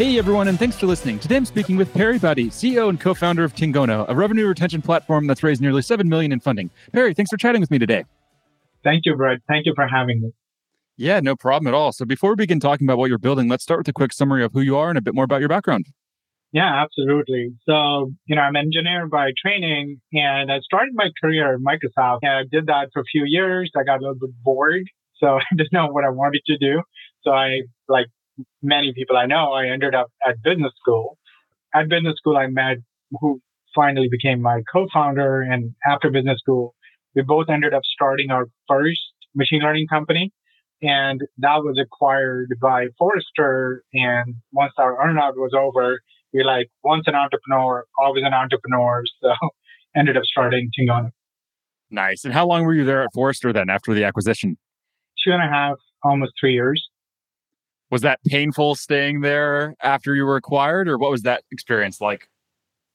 Hey everyone, and thanks for listening. Today I'm speaking with Parry Bedi, CEO and co-founder of Tingono, a revenue retention platform that's raised nearly seven million in funding. Parry, thanks for chatting with me today. Thank you, Brett. Thank you for having me. Yeah, no problem at all. So before we begin talking about what you're building, let's start with a quick summary of who you are and a bit more about your background. Yeah, absolutely. So, you know, I'm an engineer by training and I started my career at Microsoft. And I did that for a few years. I got a little bit bored. So I didn't know what I wanted to do. So I like many people I know, I ended up at business school. At business school, I met who finally became my co-founder. And after business school, we both ended up starting our first machine learning company. And that was acquired by Forrester. And once our earnout was over, we like, once an entrepreneur, always an entrepreneur. So ended up starting Tingono. Nice. And how long were you there at Forrester then after the acquisition? Two and a half, almost three years was that painful staying there after you were acquired or what was that experience like?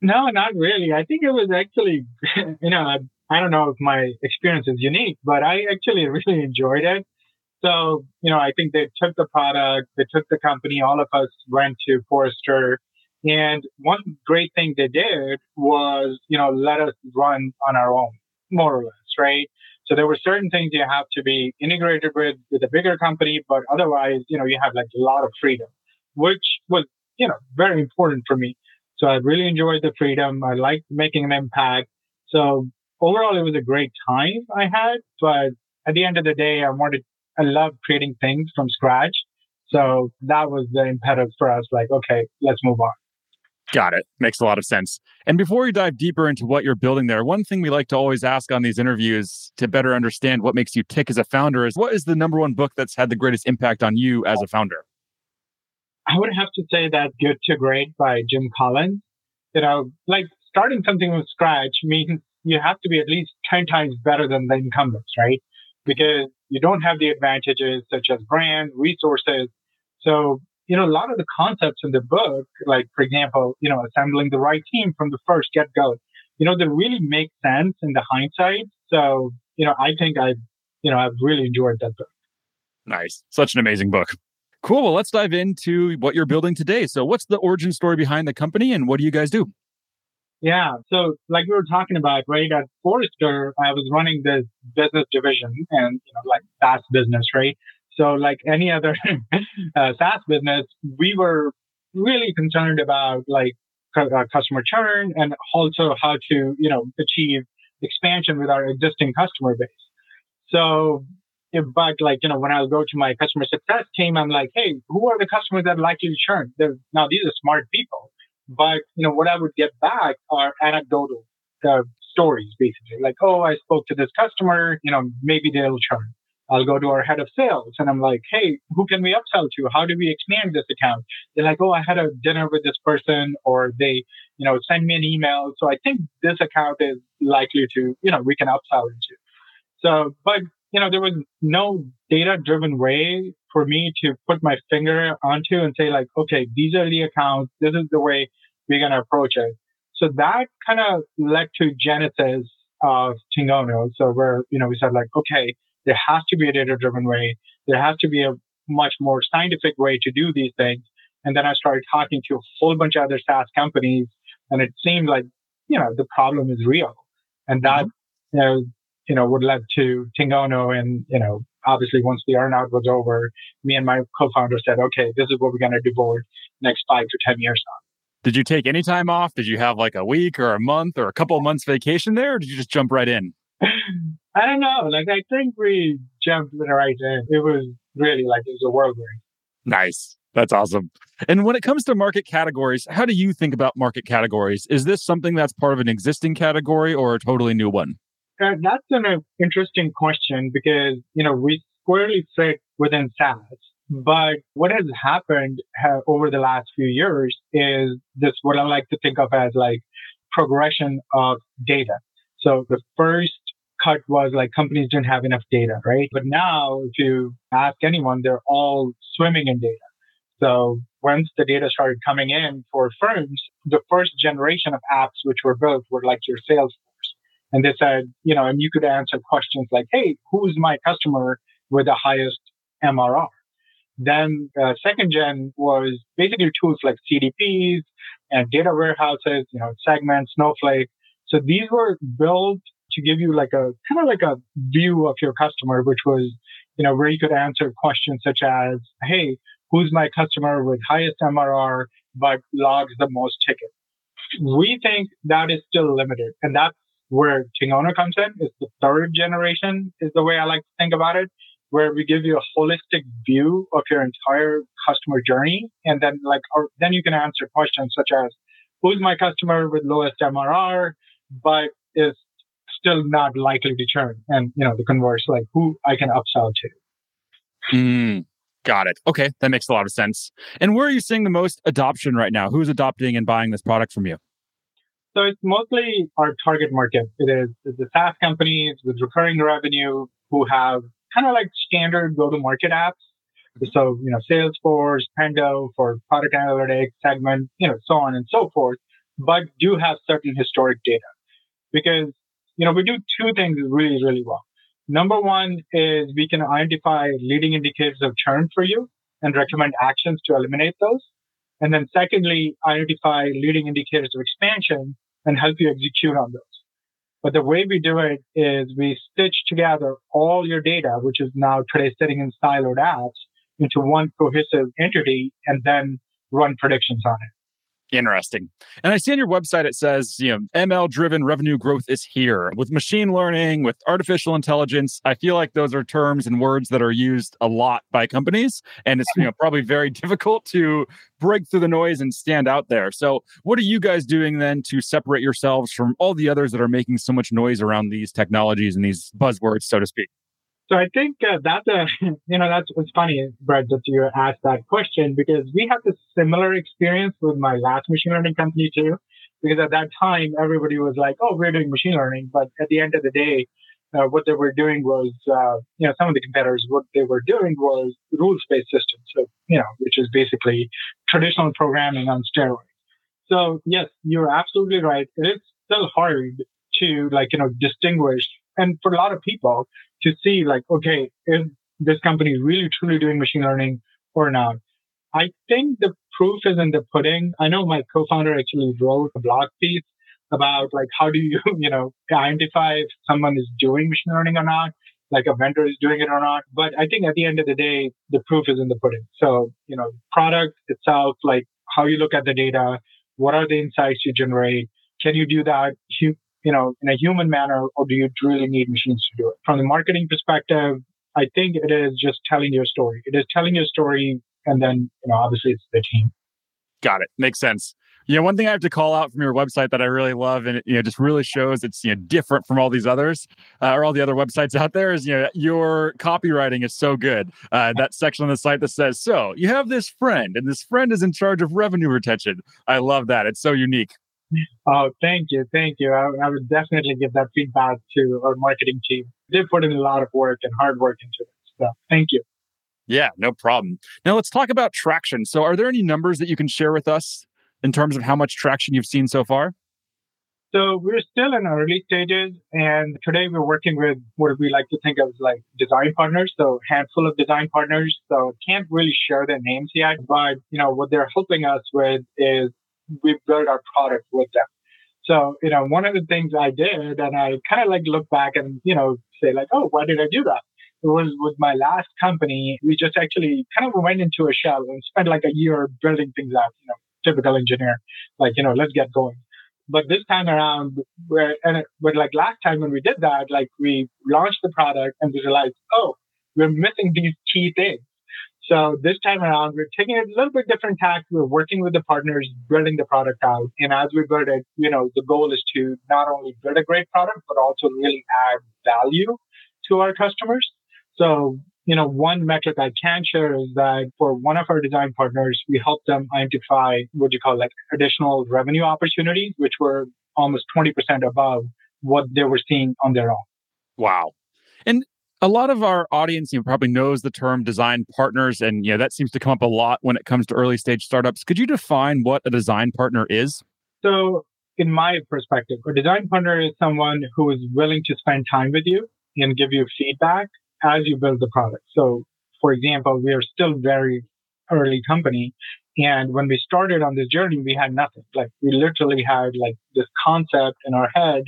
No not really. I think it was actually you know I, I don't know if my experience is unique but i actually really enjoyed it. So you know i think they took the product they took the company all of us went to forrester and one great thing they did was you know let us run on our own more or less right so there were certain things you have to be integrated with with a bigger company, but otherwise, you know, you have like a lot of freedom, which was, you know, very important for me. So I really enjoyed the freedom. I liked making an impact. So overall, it was a great time I had, but at the end of the day, I wanted, I love creating things from scratch. So that was the impetus for us. Like, okay, let's move on. Got it. Makes a lot of sense. And before we dive deeper into what you're building there, one thing we like to always ask on these interviews to better understand what makes you tick as a founder is what is the number one book that's had the greatest impact on you as a founder? I would have to say that Good to Great by Jim Collins. You know, like starting something from scratch means you have to be at least 10 times better than the incumbents, right? Because you don't have the advantages such as brand, resources. So you know, a lot of the concepts in the book, like, for example, you know, assembling the right team from the first get go, you know, they really make sense in the hindsight. So, you know, I think I've, you know, I've really enjoyed that book. Nice. Such an amazing book. Cool. Well, let's dive into what you're building today. So, what's the origin story behind the company and what do you guys do? Yeah. So, like we were talking about, right, at Forrester, I was running this business division and, you know, like SaaS business, right? So like any other uh, SaaS business, we were really concerned about like uh, customer churn and also how to, you know, achieve expansion with our existing customer base. So, but like, you know, when I go to my customer success team, I'm like, hey, who are the customers that are likely to churn? They're, now, these are smart people. But, you know, what I would get back are anecdotal uh, stories, basically. Like, oh, I spoke to this customer, you know, maybe they'll churn. I'll go to our head of sales and I'm like, hey, who can we upsell to? How do we expand this account? They're like, oh, I had a dinner with this person or they, you know, send me an email. So I think this account is likely to, you know, we can upsell into. So, but, you know, there was no data driven way for me to put my finger onto and say like, okay, these are the accounts. This is the way we're going to approach it. So that kind of led to genesis of Tingono. So where, you know, we said like, okay, there has to be a data driven way. There has to be a much more scientific way to do these things. And then I started talking to a whole bunch of other SaaS companies and it seemed like, you know, the problem is real. And that, mm-hmm. you know, you know, would lead to Tingono. And, you know, obviously once the earnout was over, me and my co-founder said, okay, this is what we're going to devote next five to 10 years on. Did you take any time off? Did you have like a week or a month or a couple of months vacation there? Or did you just jump right in? I don't know. Like, I think we jumped right in. It was really like it was a whirlwind. Nice. That's awesome. And when it comes to market categories, how do you think about market categories? Is this something that's part of an existing category or a totally new one? Uh, that's an uh, interesting question because, you know, we squarely fit within SaaS. But what has happened uh, over the last few years is this, what I like to think of as like progression of data. So the first cut was like companies didn't have enough data, right? But now if you ask anyone, they're all swimming in data. So once the data started coming in for firms, the first generation of apps which were built were like your Salesforce. And they said, you know, and you could answer questions like, hey, who's my customer with the highest MRR? Then uh, second gen was basically tools like CDPs and data warehouses, you know, Segment, Snowflake. So these were built to give you like a kind of like a view of your customer, which was, you know, where you could answer questions such as, Hey, who's my customer with highest MRR, but logs the most tickets? We think that is still limited. And that's where Tingono comes in is the third generation is the way I like to think about it, where we give you a holistic view of your entire customer journey. And then like, or then you can answer questions such as, who's my customer with lowest MRR, but is still not likely to churn. And, you know, the converse, like who I can upsell to. Mm, got it. Okay. That makes a lot of sense. And where are you seeing the most adoption right now? Who's adopting and buying this product from you? So it's mostly our target market. It is the SaaS companies with recurring revenue who have kind of like standard go-to-market apps. So, you know, Salesforce, Pendo for product analytics, segment, you know, so on and so forth, but do have certain historic data because you know, we do two things really, really well. Number one is we can identify leading indicators of churn for you and recommend actions to eliminate those. And then secondly, identify leading indicators of expansion and help you execute on those. But the way we do it is we stitch together all your data, which is now today sitting in siloed apps into one cohesive entity and then run predictions on it. Interesting. And I see on your website it says, you know, ML driven revenue growth is here. With machine learning, with artificial intelligence, I feel like those are terms and words that are used a lot by companies. And it's, you know, probably very difficult to break through the noise and stand out there. So, what are you guys doing then to separate yourselves from all the others that are making so much noise around these technologies and these buzzwords, so to speak? So I think uh, that's a, you know, that's it's funny, Brett, that you asked that question because we had this similar experience with my last machine learning company too. Because at that time, everybody was like, "Oh, we're doing machine learning," but at the end of the day, uh, what they were doing was, uh, you know, some of the competitors, what they were doing was rules-based systems. So, you know, which is basically traditional programming on steroids. So yes, you're absolutely right. It is still hard to like, you know, distinguish. And for a lot of people, to see like, okay, is this company really truly doing machine learning or not? I think the proof is in the pudding. I know my co-founder actually wrote a blog piece about like, how do you, you know, identify if someone is doing machine learning or not, like a vendor is doing it or not. But I think at the end of the day, the proof is in the pudding. So, you know, product itself, like how you look at the data, what are the insights you generate? Can you do that you know, in a human manner, or do you really need machines to do it? From the marketing perspective, I think it is just telling your story. It is telling your story, and then, you know, obviously it's the team. Got it. Makes sense. You know, one thing I have to call out from your website that I really love, and it you know just really shows it's you know different from all these others uh, or all the other websites out there, is you know your copywriting is so good. Uh, that section on the site that says, "So you have this friend, and this friend is in charge of revenue retention." I love that. It's so unique. Oh, thank you. Thank you. I, I, would definitely give that feedback to our marketing team. They put in a lot of work and hard work into it. So thank you. Yeah, no problem. Now let's talk about traction. So, are there any numbers that you can share with us in terms of how much traction you've seen so far? So we're still in early stages, and today we're working with what we like to think of as like design partners. So handful of design partners. So can't really share their names yet, but you know what they're helping us with is we build our product with them. So, you know, one of the things I did, and I kind of like look back and, you know, say like, oh, why did I do that? It was with my last company. We just actually kind of went into a shell and spent like a year building things out, you know, typical engineer, like, you know, let's get going. But this time around, where, and it, but like last time when we did that, like we launched the product and we realized, oh, we're missing these key things. So this time around, we're taking a little bit different tack. We're working with the partners, building the product out. And as we build it, you know, the goal is to not only build a great product, but also really add value to our customers. So you know, one metric I can share is that for one of our design partners, we helped them identify what you call like additional revenue opportunities, which were almost 20% above what they were seeing on their own. Wow. And a lot of our audience you know, probably knows the term design partners, and you know that seems to come up a lot when it comes to early stage startups. Could you define what a design partner is? So, in my perspective, a design partner is someone who is willing to spend time with you and give you feedback as you build the product. So, for example, we are still very early company. And when we started on this journey, we had nothing. Like we literally had like this concept in our head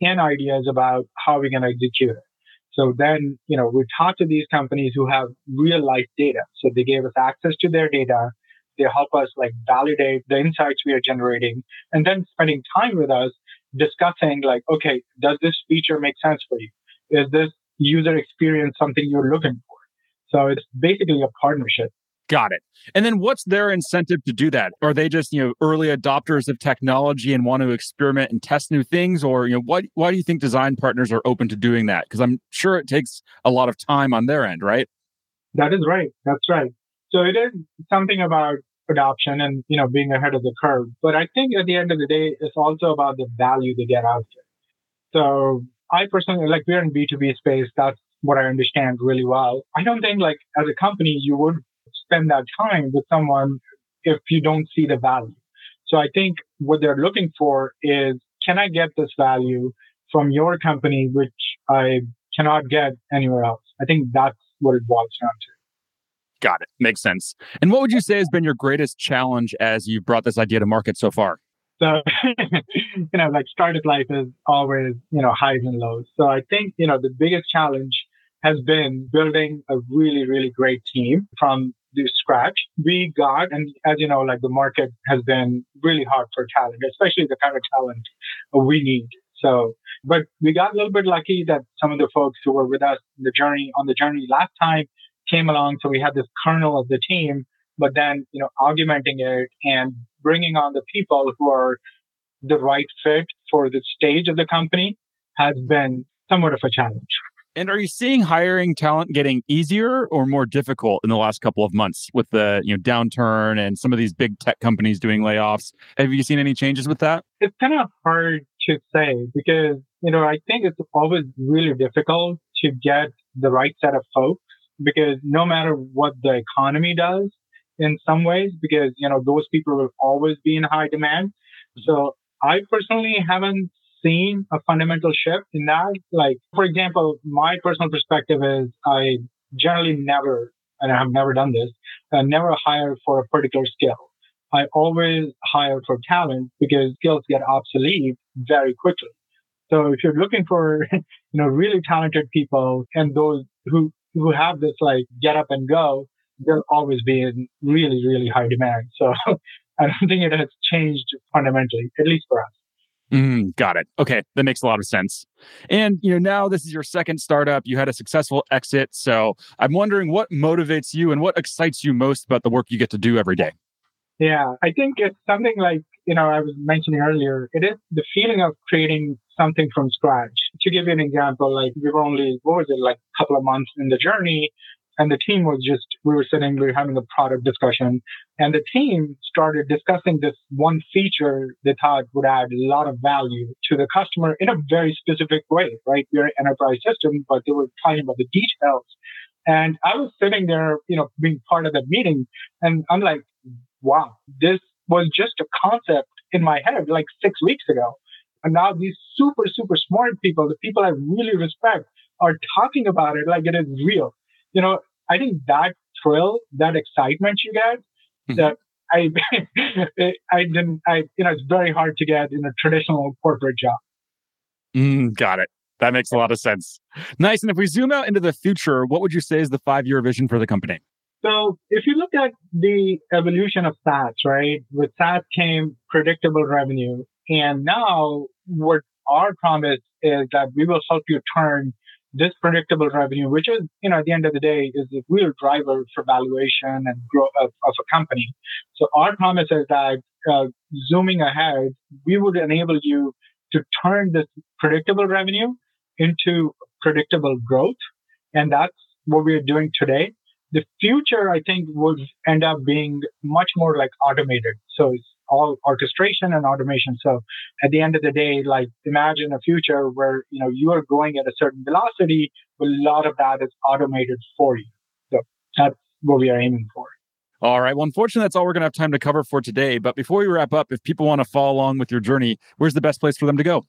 and ideas about how we're going to execute it. So then, you know, we talked to these companies who have real life data. So they gave us access to their data. They help us like validate the insights we are generating and then spending time with us discussing like, okay, does this feature make sense for you? Is this user experience something you're looking for? So it's basically a partnership. Got it. And then what's their incentive to do that? Are they just, you know, early adopters of technology and want to experiment and test new things? Or, you know, what why do you think design partners are open to doing that? Because I'm sure it takes a lot of time on their end, right? That is right. That's right. So it is something about adoption and, you know, being ahead of the curve. But I think at the end of the day, it's also about the value they get out of it. So I personally, like we're in B2B space. That's what I understand really well. I don't think like as a company, you would spend that time with someone if you don't see the value. So I think what they're looking for is, can I get this value from your company, which I cannot get anywhere else? I think that's what it boils down to. Got it. Makes sense. And what would you say has been your greatest challenge as you've brought this idea to market so far? So, you know, like startup life is always, you know, highs and lows. So I think, you know, the biggest challenge has been building a really, really great team from the scratch. We got, and as you know, like the market has been really hard for talent, especially the kind of talent we need. So, but we got a little bit lucky that some of the folks who were with us in the journey on the journey last time came along. So we had this kernel of the team, but then, you know, augmenting it and bringing on the people who are the right fit for the stage of the company has been somewhat of a challenge. And are you seeing hiring talent getting easier or more difficult in the last couple of months with the you know downturn and some of these big tech companies doing layoffs? Have you seen any changes with that? It's kind of hard to say because you know I think it's always really difficult to get the right set of folks because no matter what the economy does in some ways because you know those people will always be in high demand. So I personally haven't seen a fundamental shift in that. Like, for example, my personal perspective is I generally never, and I have never done this, uh, never hire for a particular skill. I always hire for talent because skills get obsolete very quickly. So if you're looking for, you know, really talented people and those who, who have this like get up and go, they'll always be in really, really high demand. So I don't think it has changed fundamentally, at least for us. Mm, got it. Okay, that makes a lot of sense. And you know, now this is your second startup. You had a successful exit, so I'm wondering what motivates you and what excites you most about the work you get to do every day. Yeah, I think it's something like you know I was mentioning earlier. It is the feeling of creating something from scratch. To give you an example, like we were only what was it like a couple of months in the journey, and the team was just, we were sitting, we were having a product discussion and the team started discussing this one feature they thought would add a lot of value to the customer in a very specific way, right? We're an enterprise system, but they were talking about the details. And I was sitting there, you know, being part of that meeting and I'm like, wow, this was just a concept in my head like six weeks ago. And now these super, super smart people, the people I really respect, are talking about it like it is real. You know, I think that thrill, that excitement you get, mm-hmm. that I, I didn't, I, you know, it's very hard to get in a traditional corporate job. Mm, got it. That makes a lot of sense. Nice. And if we zoom out into the future, what would you say is the five year vision for the company? So if you look at the evolution of SaaS, right, with SaaS came predictable revenue. And now what our promise is that we will help you turn this predictable revenue, which is, you know, at the end of the day, is the real driver for valuation and growth of, of a company. So our promise is that uh, zooming ahead, we would enable you to turn this predictable revenue into predictable growth. And that's what we are doing today. The future, I think, will end up being much more like automated. So all orchestration and automation. So at the end of the day, like imagine a future where, you know, you are going at a certain velocity, but a lot of that is automated for you. So that's what we are aiming for. All right. Well, unfortunately, that's all we're going to have time to cover for today. But before we wrap up, if people want to follow along with your journey, where's the best place for them to go?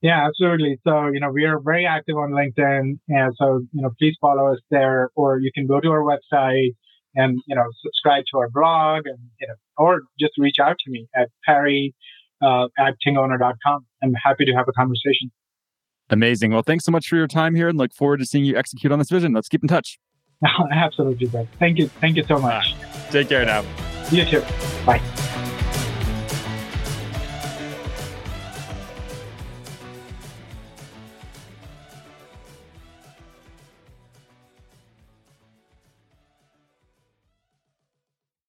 Yeah, absolutely. So, you know, we are very active on LinkedIn. And so, you know, please follow us there, or you can go to our website and, you know, subscribe to our blog and, you know, or just reach out to me at Parry uh, at tingono.com. I'm happy to have a conversation. Amazing. Well, thanks so much for your time here and look forward to seeing you execute on this vision. Let's keep in touch. Absolutely, Brett. Thank you. Thank you so much. Take care now. You too. Bye.